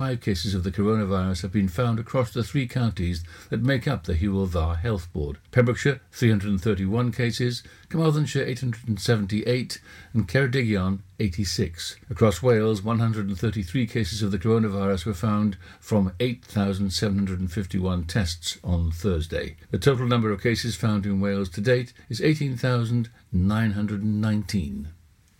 Five cases of the coronavirus have been found across the three counties that make up the Hywel Health Board. Pembrokeshire, 331 cases, Carmarthenshire, 878, and Ceredigion, 86. Across Wales, 133 cases of the coronavirus were found from 8,751 tests on Thursday. The total number of cases found in Wales to date is 18,919.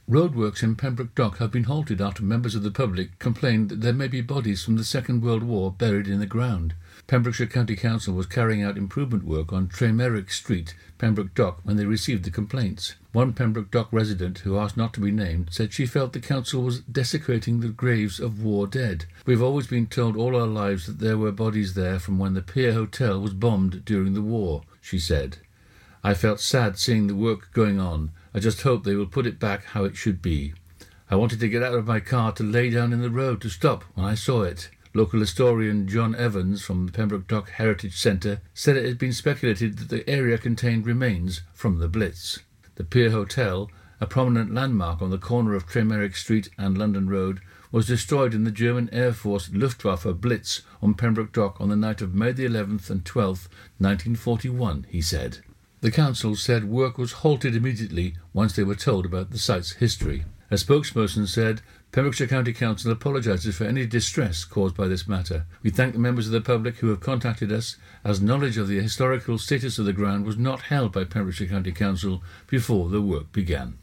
Roadworks in Pembroke Dock have been halted after members of the public complained that there may be bodies from the Second World War buried in the ground. Pembrokeshire County Council was carrying out improvement work on Tremeyrick Street, Pembroke Dock, when they received the complaints. One Pembroke Dock resident, who asked not to be named, said she felt the council was desecrating the graves of war dead. We've always been told all our lives that there were bodies there from when the Pier Hotel was bombed during the war, she said. I felt sad seeing the work going on. I just hope they will put it back how it should be. I wanted to get out of my car to lay down in the road to stop when I saw it. Local historian John Evans from the Pembroke Dock Heritage Centre said it had been speculated that the area contained remains from the Blitz. The Pier Hotel, a prominent landmark on the corner of Tremeyrick Street and London Road, was destroyed in the German Air Force Luftwaffe Blitz on Pembroke Dock on the night of May the 11th and 12th, 1941, he said. The council said work was halted immediately once they were told about the site's history. A spokesperson said, Pembrokeshire County Council apologises for any distress caused by this matter. We thank the members of the public who have contacted us, as knowledge of the historical status of the ground was not held by Pembrokeshire County Council before the work began.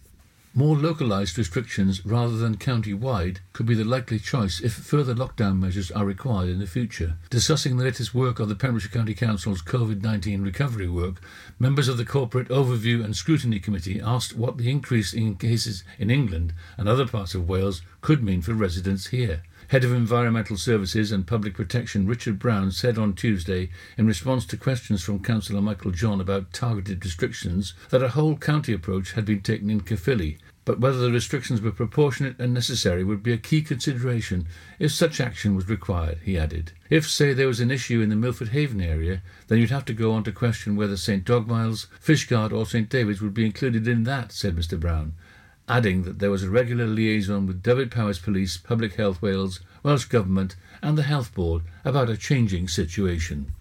More localised restrictions rather than county-wide could be the likely choice if further lockdown measures are required in the future. Discussing the latest work of the Pembrokeshire County Council's COVID-19 recovery work, members of the Corporate Overview and Scrutiny Committee asked what the increase in cases in England and other parts of Wales could mean for residents here. Head of Environmental Services and Public Protection Richard Brown said on Tuesday, in response to questions from Councillor Michael John about targeted restrictions, that a whole county approach had been taken in Caerphilly, but whether the restrictions were proportionate and necessary would be a key consideration if such action was required, he added. If, say, there was an issue in the Milford Haven area, then you'd have to go on to question whether St Dogmaels, Fishguard or St David's would be included in that, said Mr Brown adding that there was a regular liaison with Dyfed-Powys Police, Public Health Wales, Welsh Government and the Health Board about a changing situation.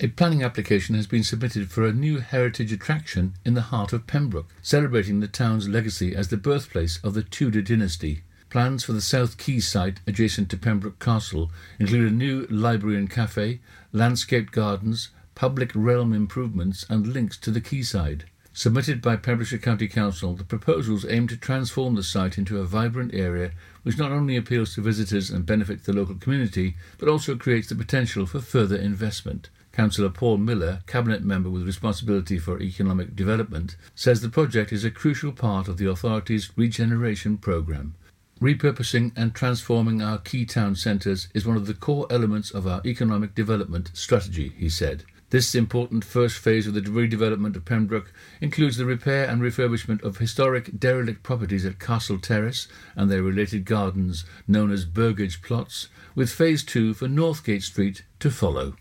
A planning application has been submitted for a new heritage attraction in the heart of Pembroke, celebrating the town's legacy as the birthplace of the Tudor dynasty. Plans for the South Quay site adjacent to Pembroke Castle include a new library and cafe, landscaped gardens, public realm improvements and links to the quayside. Submitted by Pembrokeshire County Council, the proposals aim to transform the site into a vibrant area which not only appeals to visitors and benefits the local community, but also creates the potential for further investment. Councillor Paul Miller, Cabinet Member with responsibility for economic development, says the project is a crucial part of the authority's regeneration programme. Repurposing and transforming our key town centres is one of the core elements of our economic development strategy, he said. This important first phase of the redevelopment of Pembroke includes the repair and refurbishment of historic derelict properties at Castle Terrace and their related gardens, known as Burgage Plots, with phase two for Northgate Street to follow.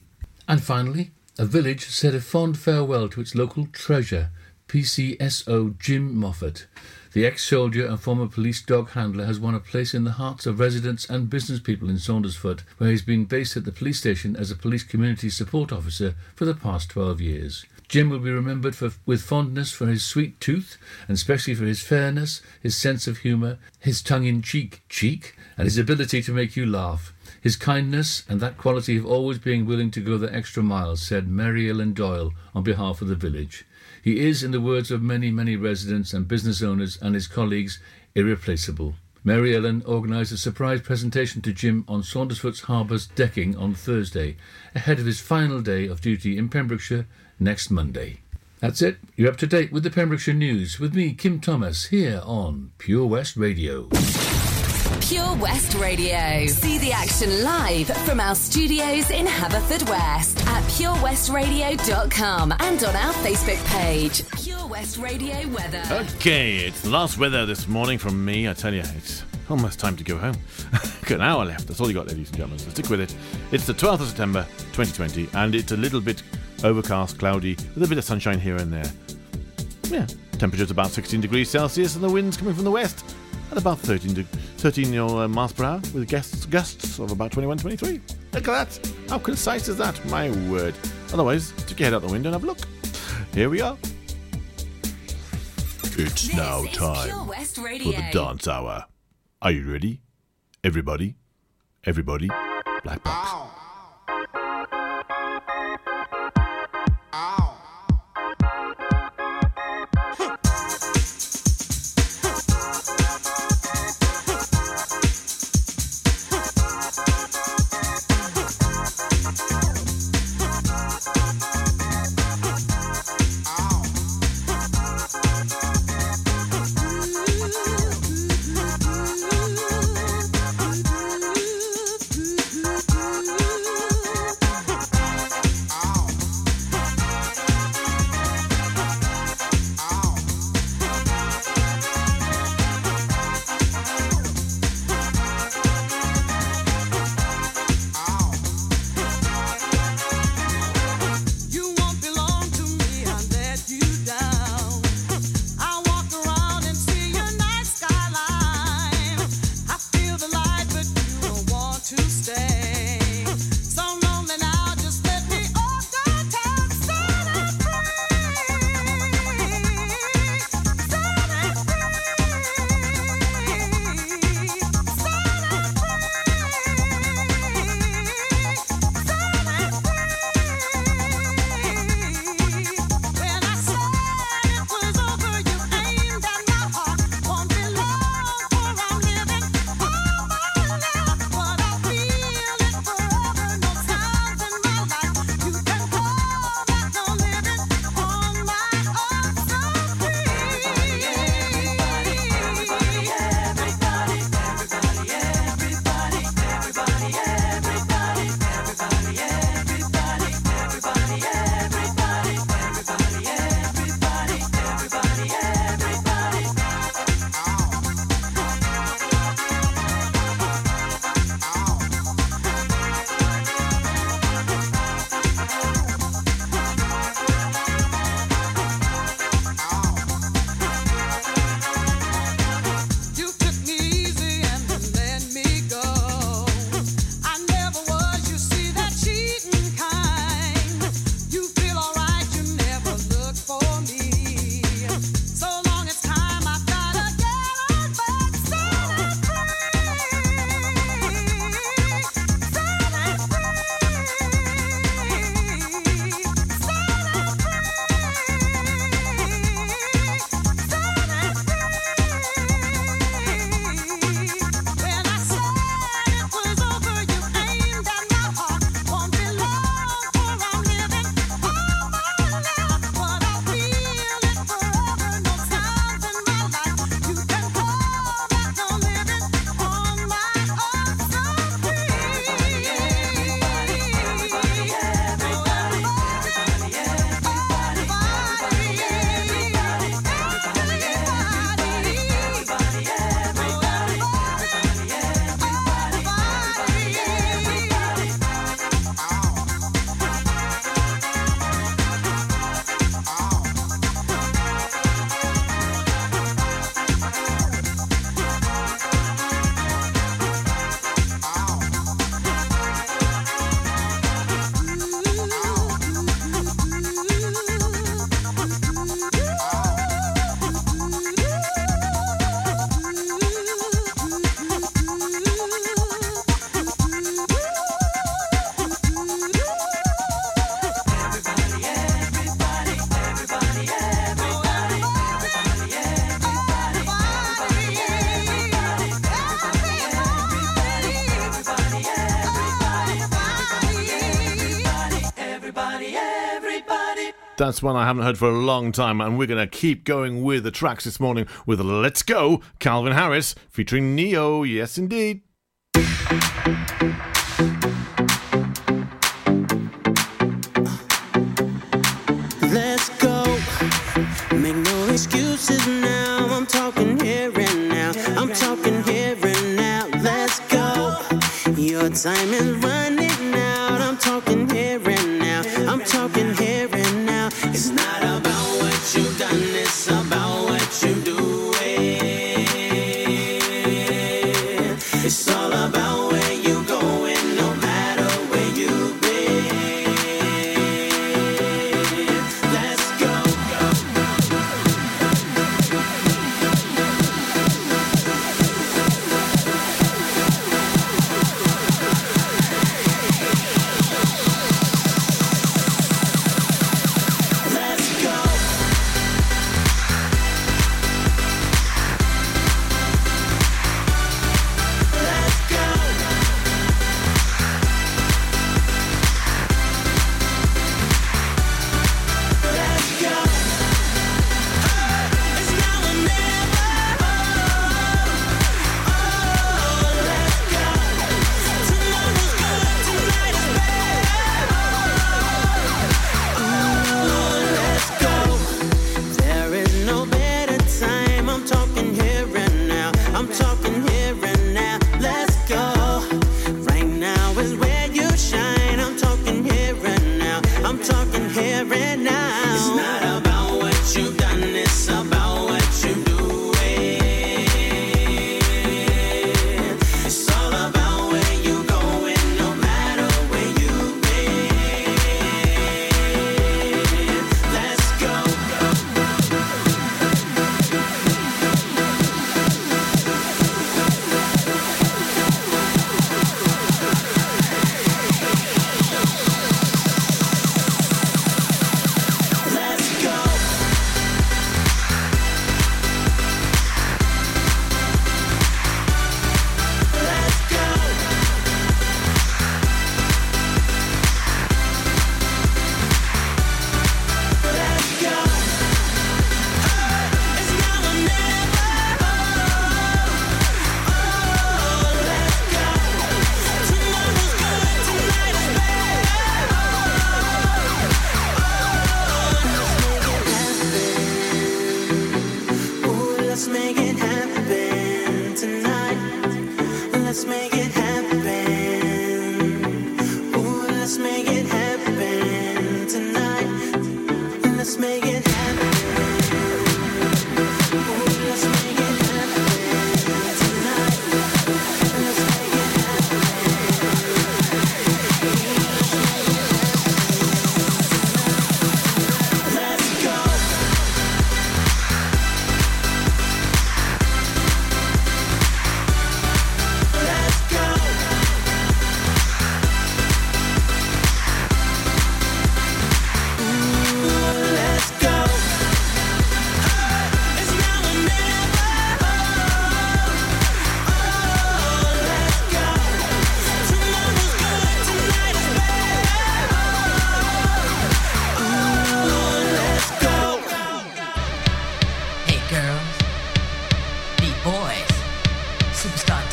And finally, a village said a fond farewell to its local treasure, PCSO Jim Moffat. The ex-soldier and former police dog handler has won a place in the hearts of residents and business people in Saundersfoot, where he's been based at the police station as a police community support officer for the past 12 years. Jim will be remembered for, with fondness for his sweet tooth, and especially for his fairness, his sense of humour, his tongue-in-cheek cheek, and his ability to make you laugh. His kindness and that quality of always being willing to go the extra mile, said Mary Ellen Doyle on behalf of the village. He is, in the words of many, many residents and business owners and his colleagues, irreplaceable. Mary Ellen organised a surprise presentation to Jim on Saundersfoot's Harbour's decking on Thursday, ahead of his final day of duty in Pembrokeshire next Monday. That's it. You're up to date with the Pembrokeshire News with me, Kim Thomas, here on Pure West Radio. Pure West Radio. See the action live from our studios in Haverfordwest at purewestradio.com and on our Facebook page. Pure West Radio weather. Okay, it's last weather this morning from me. I tell you, it's almost time to go home. Got an hour left. That's all you got, ladies and gentlemen. So stick with it. It's the 12th of September 2020, and it's a little bit overcast, cloudy, with a bit of sunshine here and there. Yeah, temperature's about 16 degrees Celsius, and the wind's coming from the west at about 13 degrees 13 uh, miles per hour with gusts, gusts of about 21, 23. Look at that. How concise is that? My word. Otherwise, stick your head out the window and have a look. Here we are. It's This now time for the dance hour. Are you ready? Everybody? Everybody? Black box. That's one I haven't heard for a long time, and we're going to keep going with the tracks this morning with Let's Go, Calvin Harris featuring Ne-Yo. Yes, indeed. Let's go. Make no excuses now. I'm talking here and now. I'm talking here and now. Let's go. Your time is running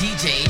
DJ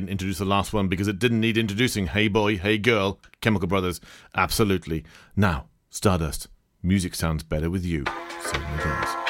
didn't introduce the last one because it didn't need introducing. Hey boy, hey girl, Chemical Brothers. Absolutely. Now, Stardust. Music sounds better with you. Certainly does.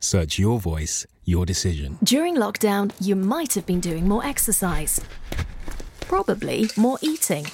Search your voice, your decision. During lockdown, you might have been doing more exercise. Probably more eating.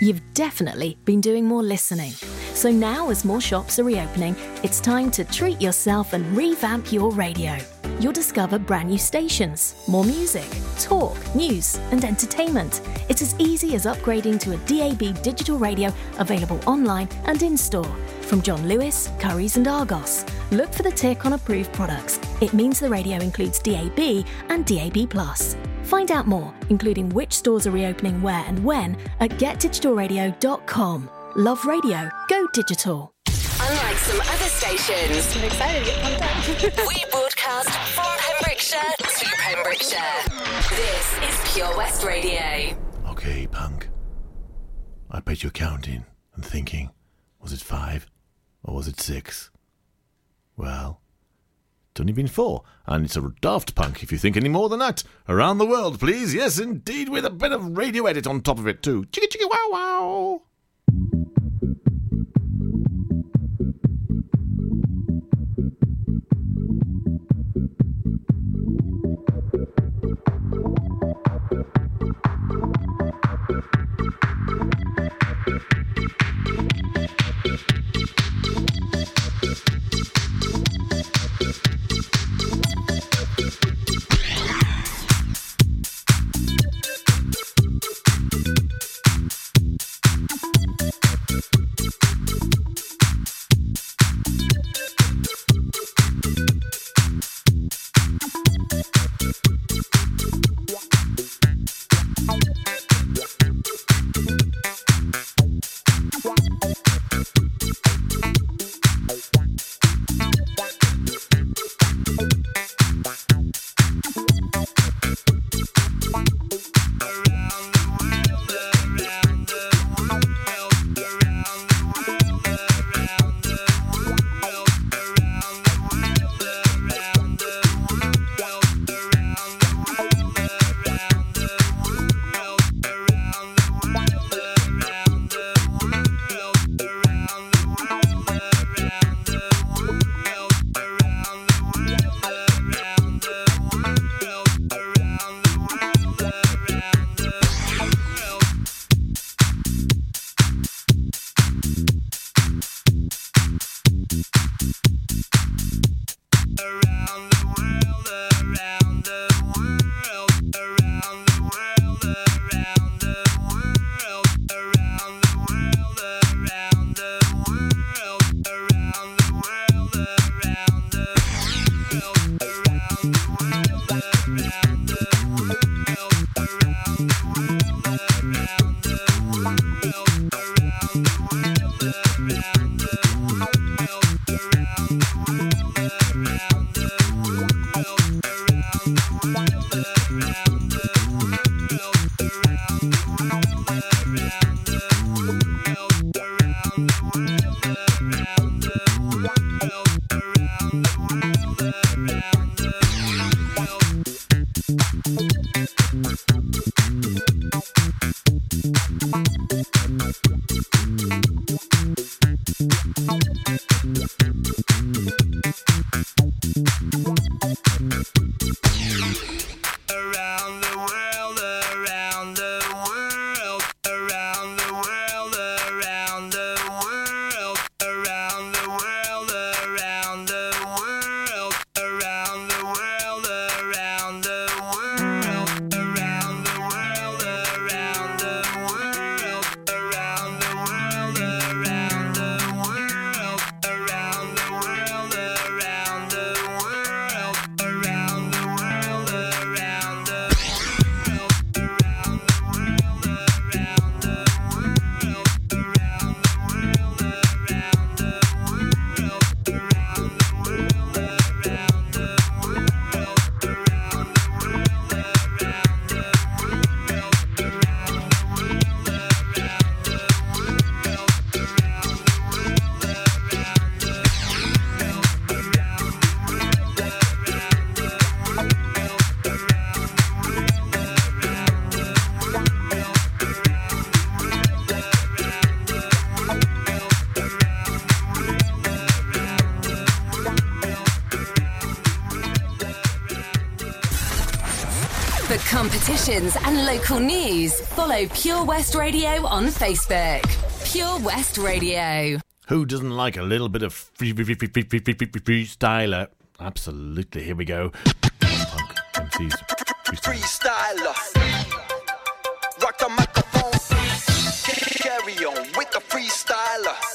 You've definitely been doing more listening. So now, as more shops are reopening, it's time to treat yourself and revamp your radio. you'll discover brand new stations, more music, talk, news, and entertainment. It's as easy as upgrading to a DAB digital radio available online and in store. From John Lewis, Curry's, and Argos. Look for the tick on approved products. It means the radio includes DAB and DAB. Find out more, including which stores are reopening where and when, at getdigitalradio.com. Love radio, go digital. Unlike some other stations, I'm excited to get pumped up. we broadcast from Pembrokeshire to Pembrokeshire. This is Pure West Radio. Okay, punk. I bet you're counting and thinking, was it five or was it six? Well, it's only been four, and it's a daft punk if you think any more than that. Around the world, please. Yes, indeed, with a bit of radio edit on top of it, too. Chicka chicka wow wow. competitions, and local news, follow Pure West Radio on Facebook. Pure West Radio. Who doesn't like a little bit of freestyle? freestyler? Uh, absolutely. Here we go. Bomfunk MC's. Freestyler. Rock the microphone. Carry on with the freestyler.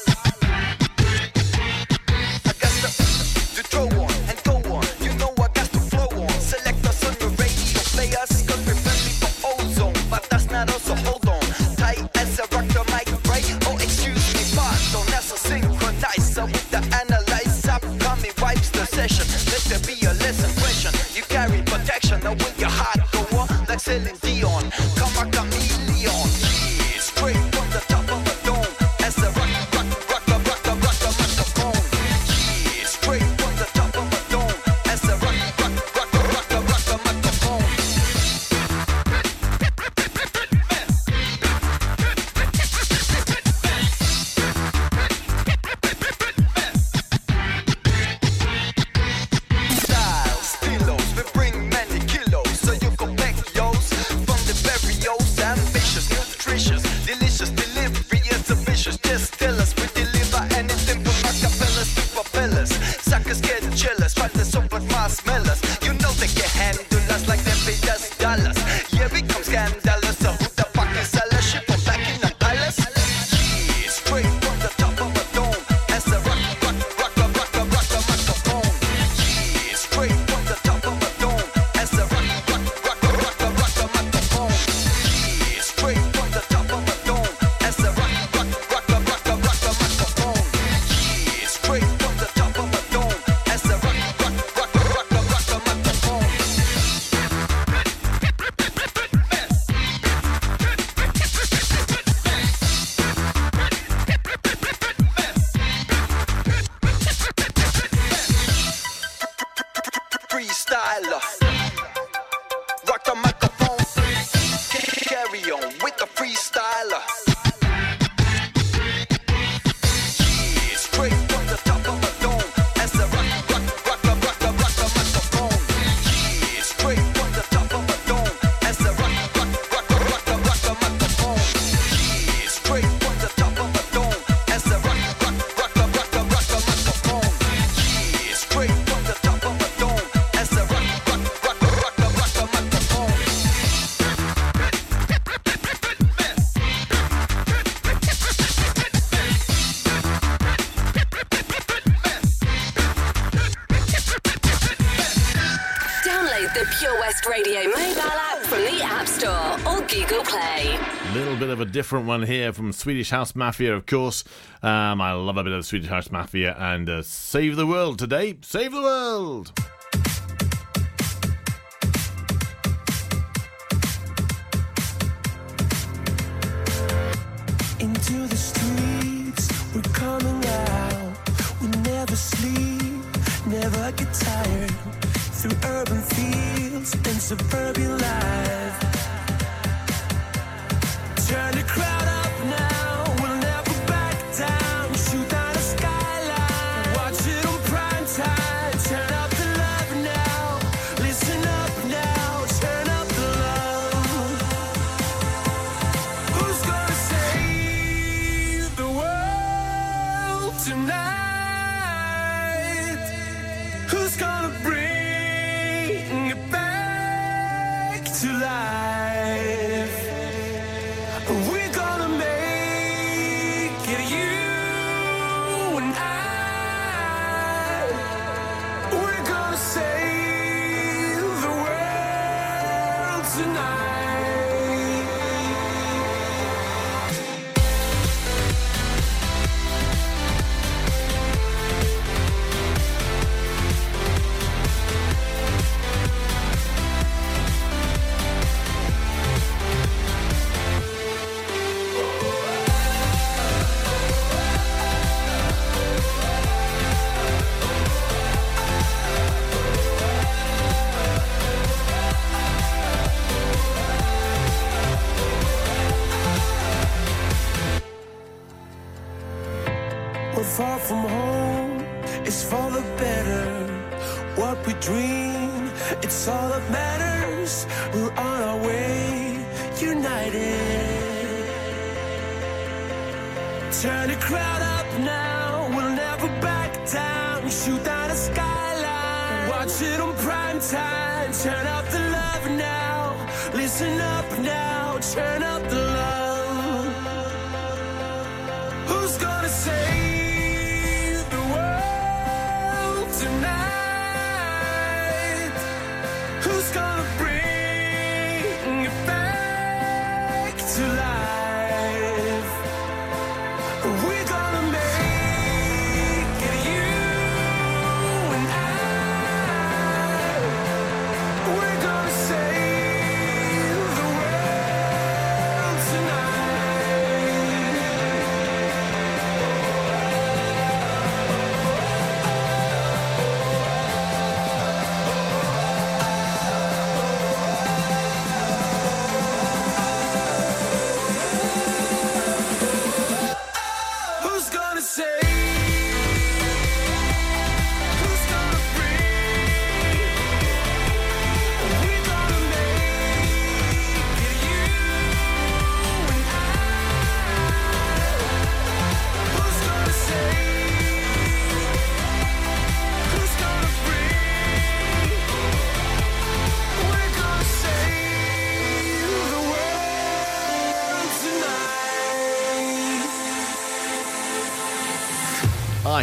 you're hot. different one here from Swedish House Mafia, of course. Um, I love a bit of Swedish House Mafia and uh, Save the World today. Save the World!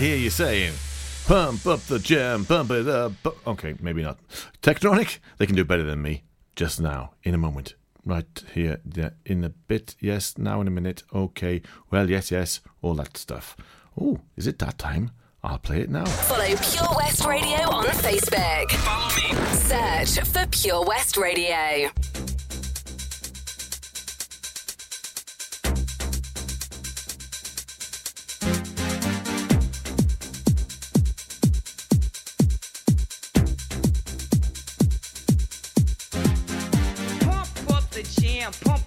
hear you saying. Pump up the jam, pump it up. okay, maybe not. Technotronic? They can do better than me. Just now, in a moment. Right here, yeah, in a bit. Yes, now in a minute. Okay. Well, yes, yes. All that stuff. Oh, is it that time? I'll play it now. Follow Pure West Radio on Facebook. Follow me. Search for Pure West Radio.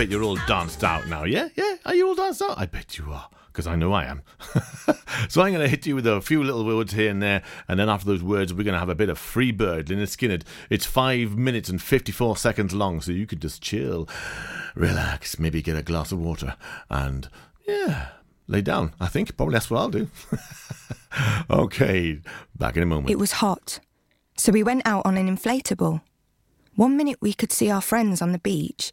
bet you're all danced out now. Yeah, yeah. Are you all danced out? I bet you are, because I know I am. so I'm going to hit you with a few little words here and there, and then after those words, we're going to have a bit of free bird, Lynyrd Skynyrd. It's five minutes and 54 seconds long, so you could just chill, relax, maybe get a glass of water, and yeah, lay down. I think probably that's what I'll do. okay, back in a moment. It was hot, so we went out on an inflatable. One minute we could see our friends on the beach,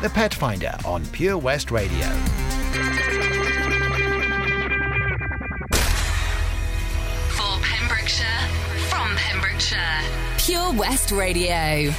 The Pet Finder on Pure West Radio. For Pembrokeshire, from Pembrokeshire. Pure West Radio.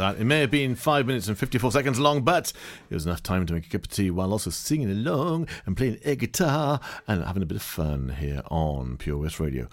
That. It may have been five minutes and 54 seconds long, but it was enough time to make a cup of tea while also singing along and playing air guitar and having a bit of fun here on Pure West Radio.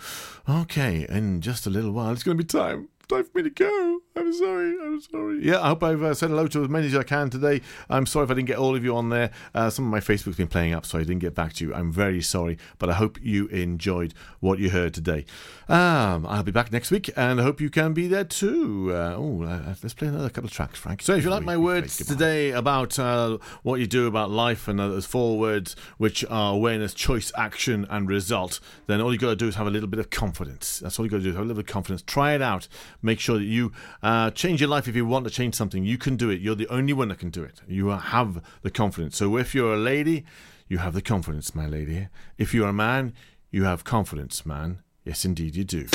Okay, in just a little while, it's going to be time. Time for me to go. I'm sorry. I'm sorry. Yeah, I hope I've uh, said hello to as many as I can today. I'm sorry if I didn't get all of you on there. Uh, some of my Facebook's been playing up, so I didn't get back to you. I'm very sorry, but I hope you enjoyed what you heard today. Um, I'll be back next week, and I hope you can be there too. Uh, oh, uh, let's play another couple of tracks, Frank. So, if you like my words today about uh, what you do about life, and uh, those four words which are awareness, choice, action, and result, then all you got to do is have a little bit of confidence. That's all you got to do is have a little bit of confidence. Try it out. Make sure that you uh, change your life if you want to change something. You can do it. You're the only one that can do it. You have the confidence. So, if you're a lady, you have the confidence, my lady. If you're a man, you have confidence, man. Yes, indeed, you do.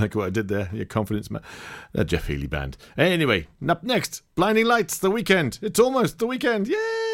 Like what I did there? Your confidence, man. The Jeff Healey band. Anyway, up next, Blinding Lights, the Weeknd. It's almost the weekend. Yay!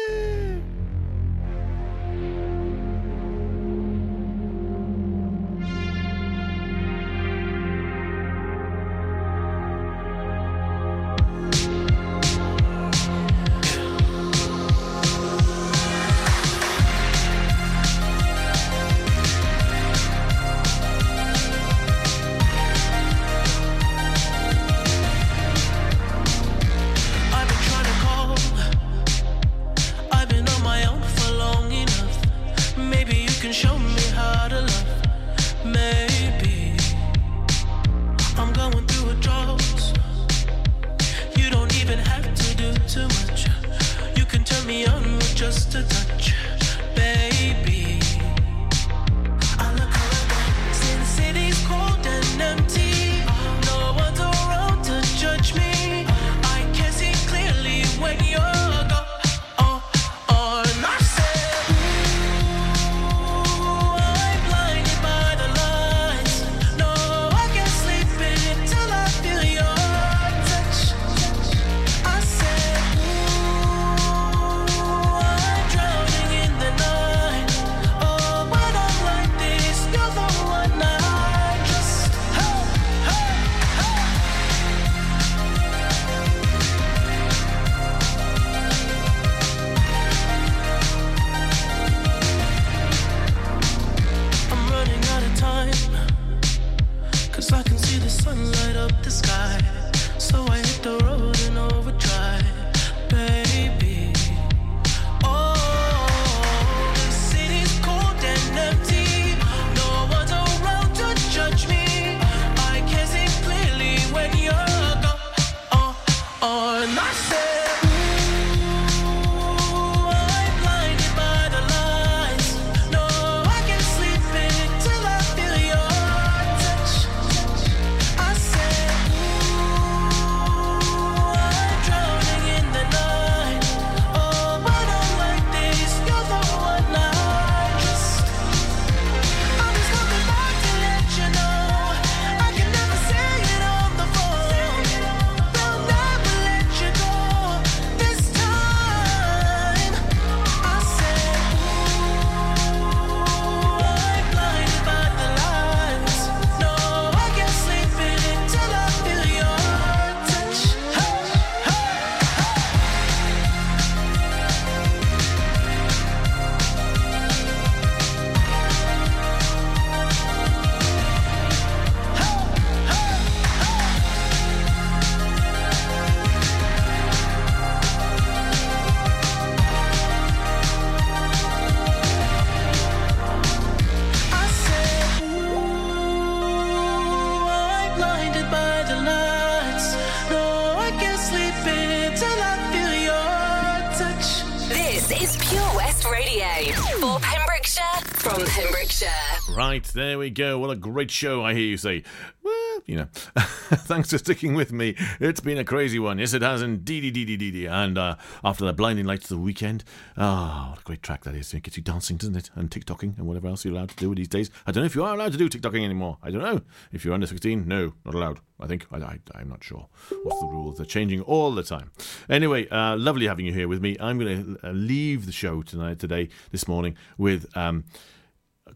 Great show, I hear you say. Well, you know, thanks for sticking with me. It's been a crazy one. Yes, it has indeed, indeed, indeed. And uh, after the blinding lights of the Weeknd, ah, what a great track that is. It gets you dancing, doesn't it? And TikToking and whatever else you're allowed to do these days. I don't know if you are allowed to do TikToking anymore. I don't know. If you're under 16, no, not allowed. I think. I, I'm not sure. What's the rules? They're changing all the time. Anyway, uh, lovely having you here with me. I'm going to uh, leave the show tonight, today, this morning, with. Um,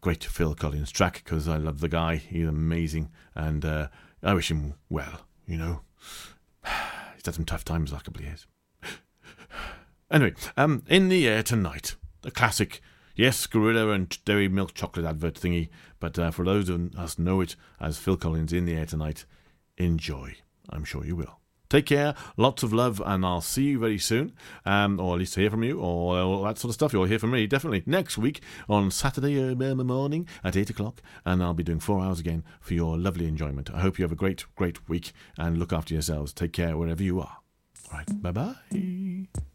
great Phil Collins track because I love the guy. He's amazing, and uh, I wish him well. You know, he's had some tough times last couple of years. Anyway, um, in the air tonight, the classic, yes, Gorilla and Dairy Milk Chocolate advert thingy, but uh, for those of us know it as Phil Collins in the air tonight, enjoy. I'm sure you will. Take care, lots of love, and I'll see you very soon, um, or at least hear from you, or all that sort of stuff. You'll hear from me definitely next week on Saturday uh, morning at 8 o'clock, and I'll be doing four hours again for your lovely enjoyment. I hope you have a great, great week, and look after yourselves. Take care wherever you are. All right, bye bye.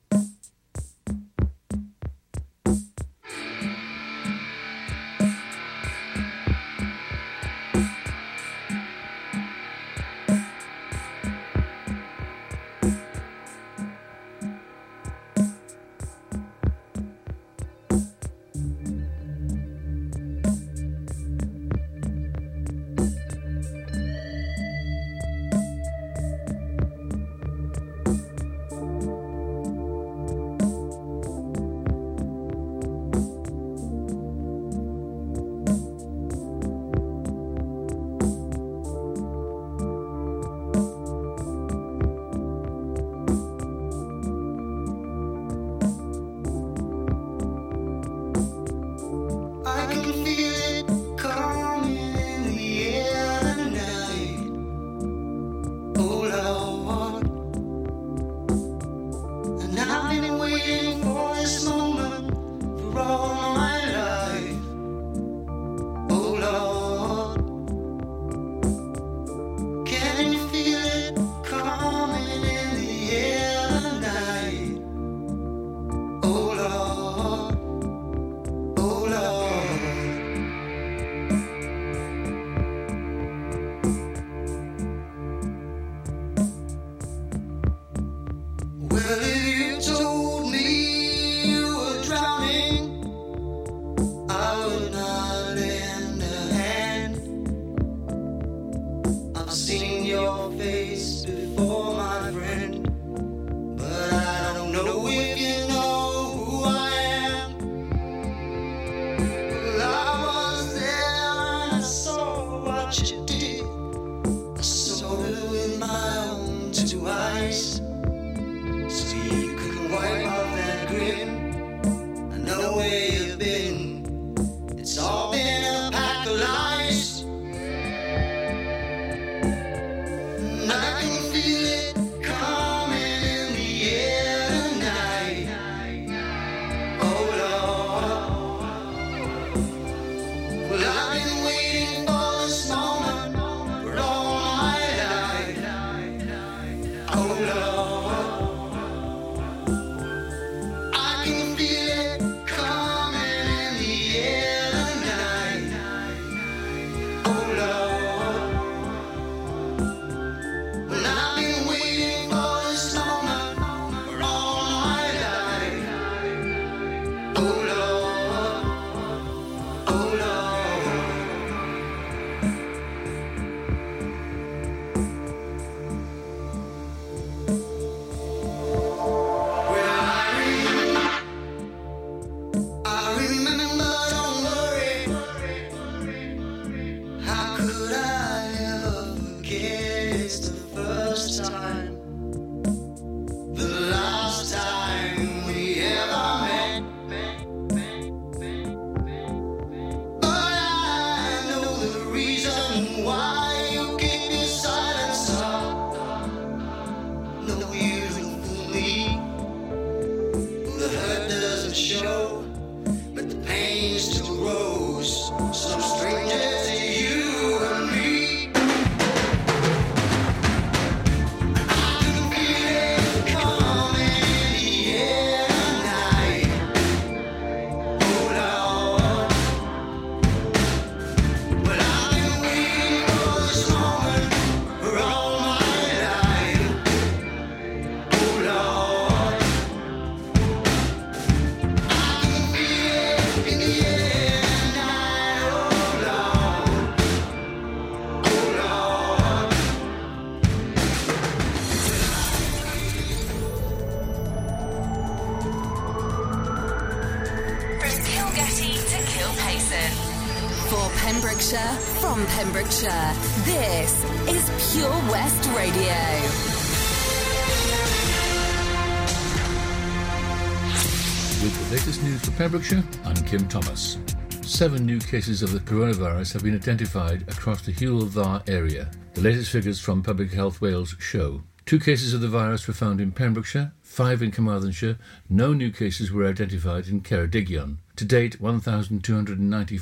Pembrokeshire, I'm Kim Thomas. Seven new cases of the coronavirus have been identified across the Hywel Dda area. The latest figures from Public Health Wales show. Two cases of the virus were found in Pembrokeshire, five in Carmarthenshire. No new cases were identified in Ceredigion. To date, 1,294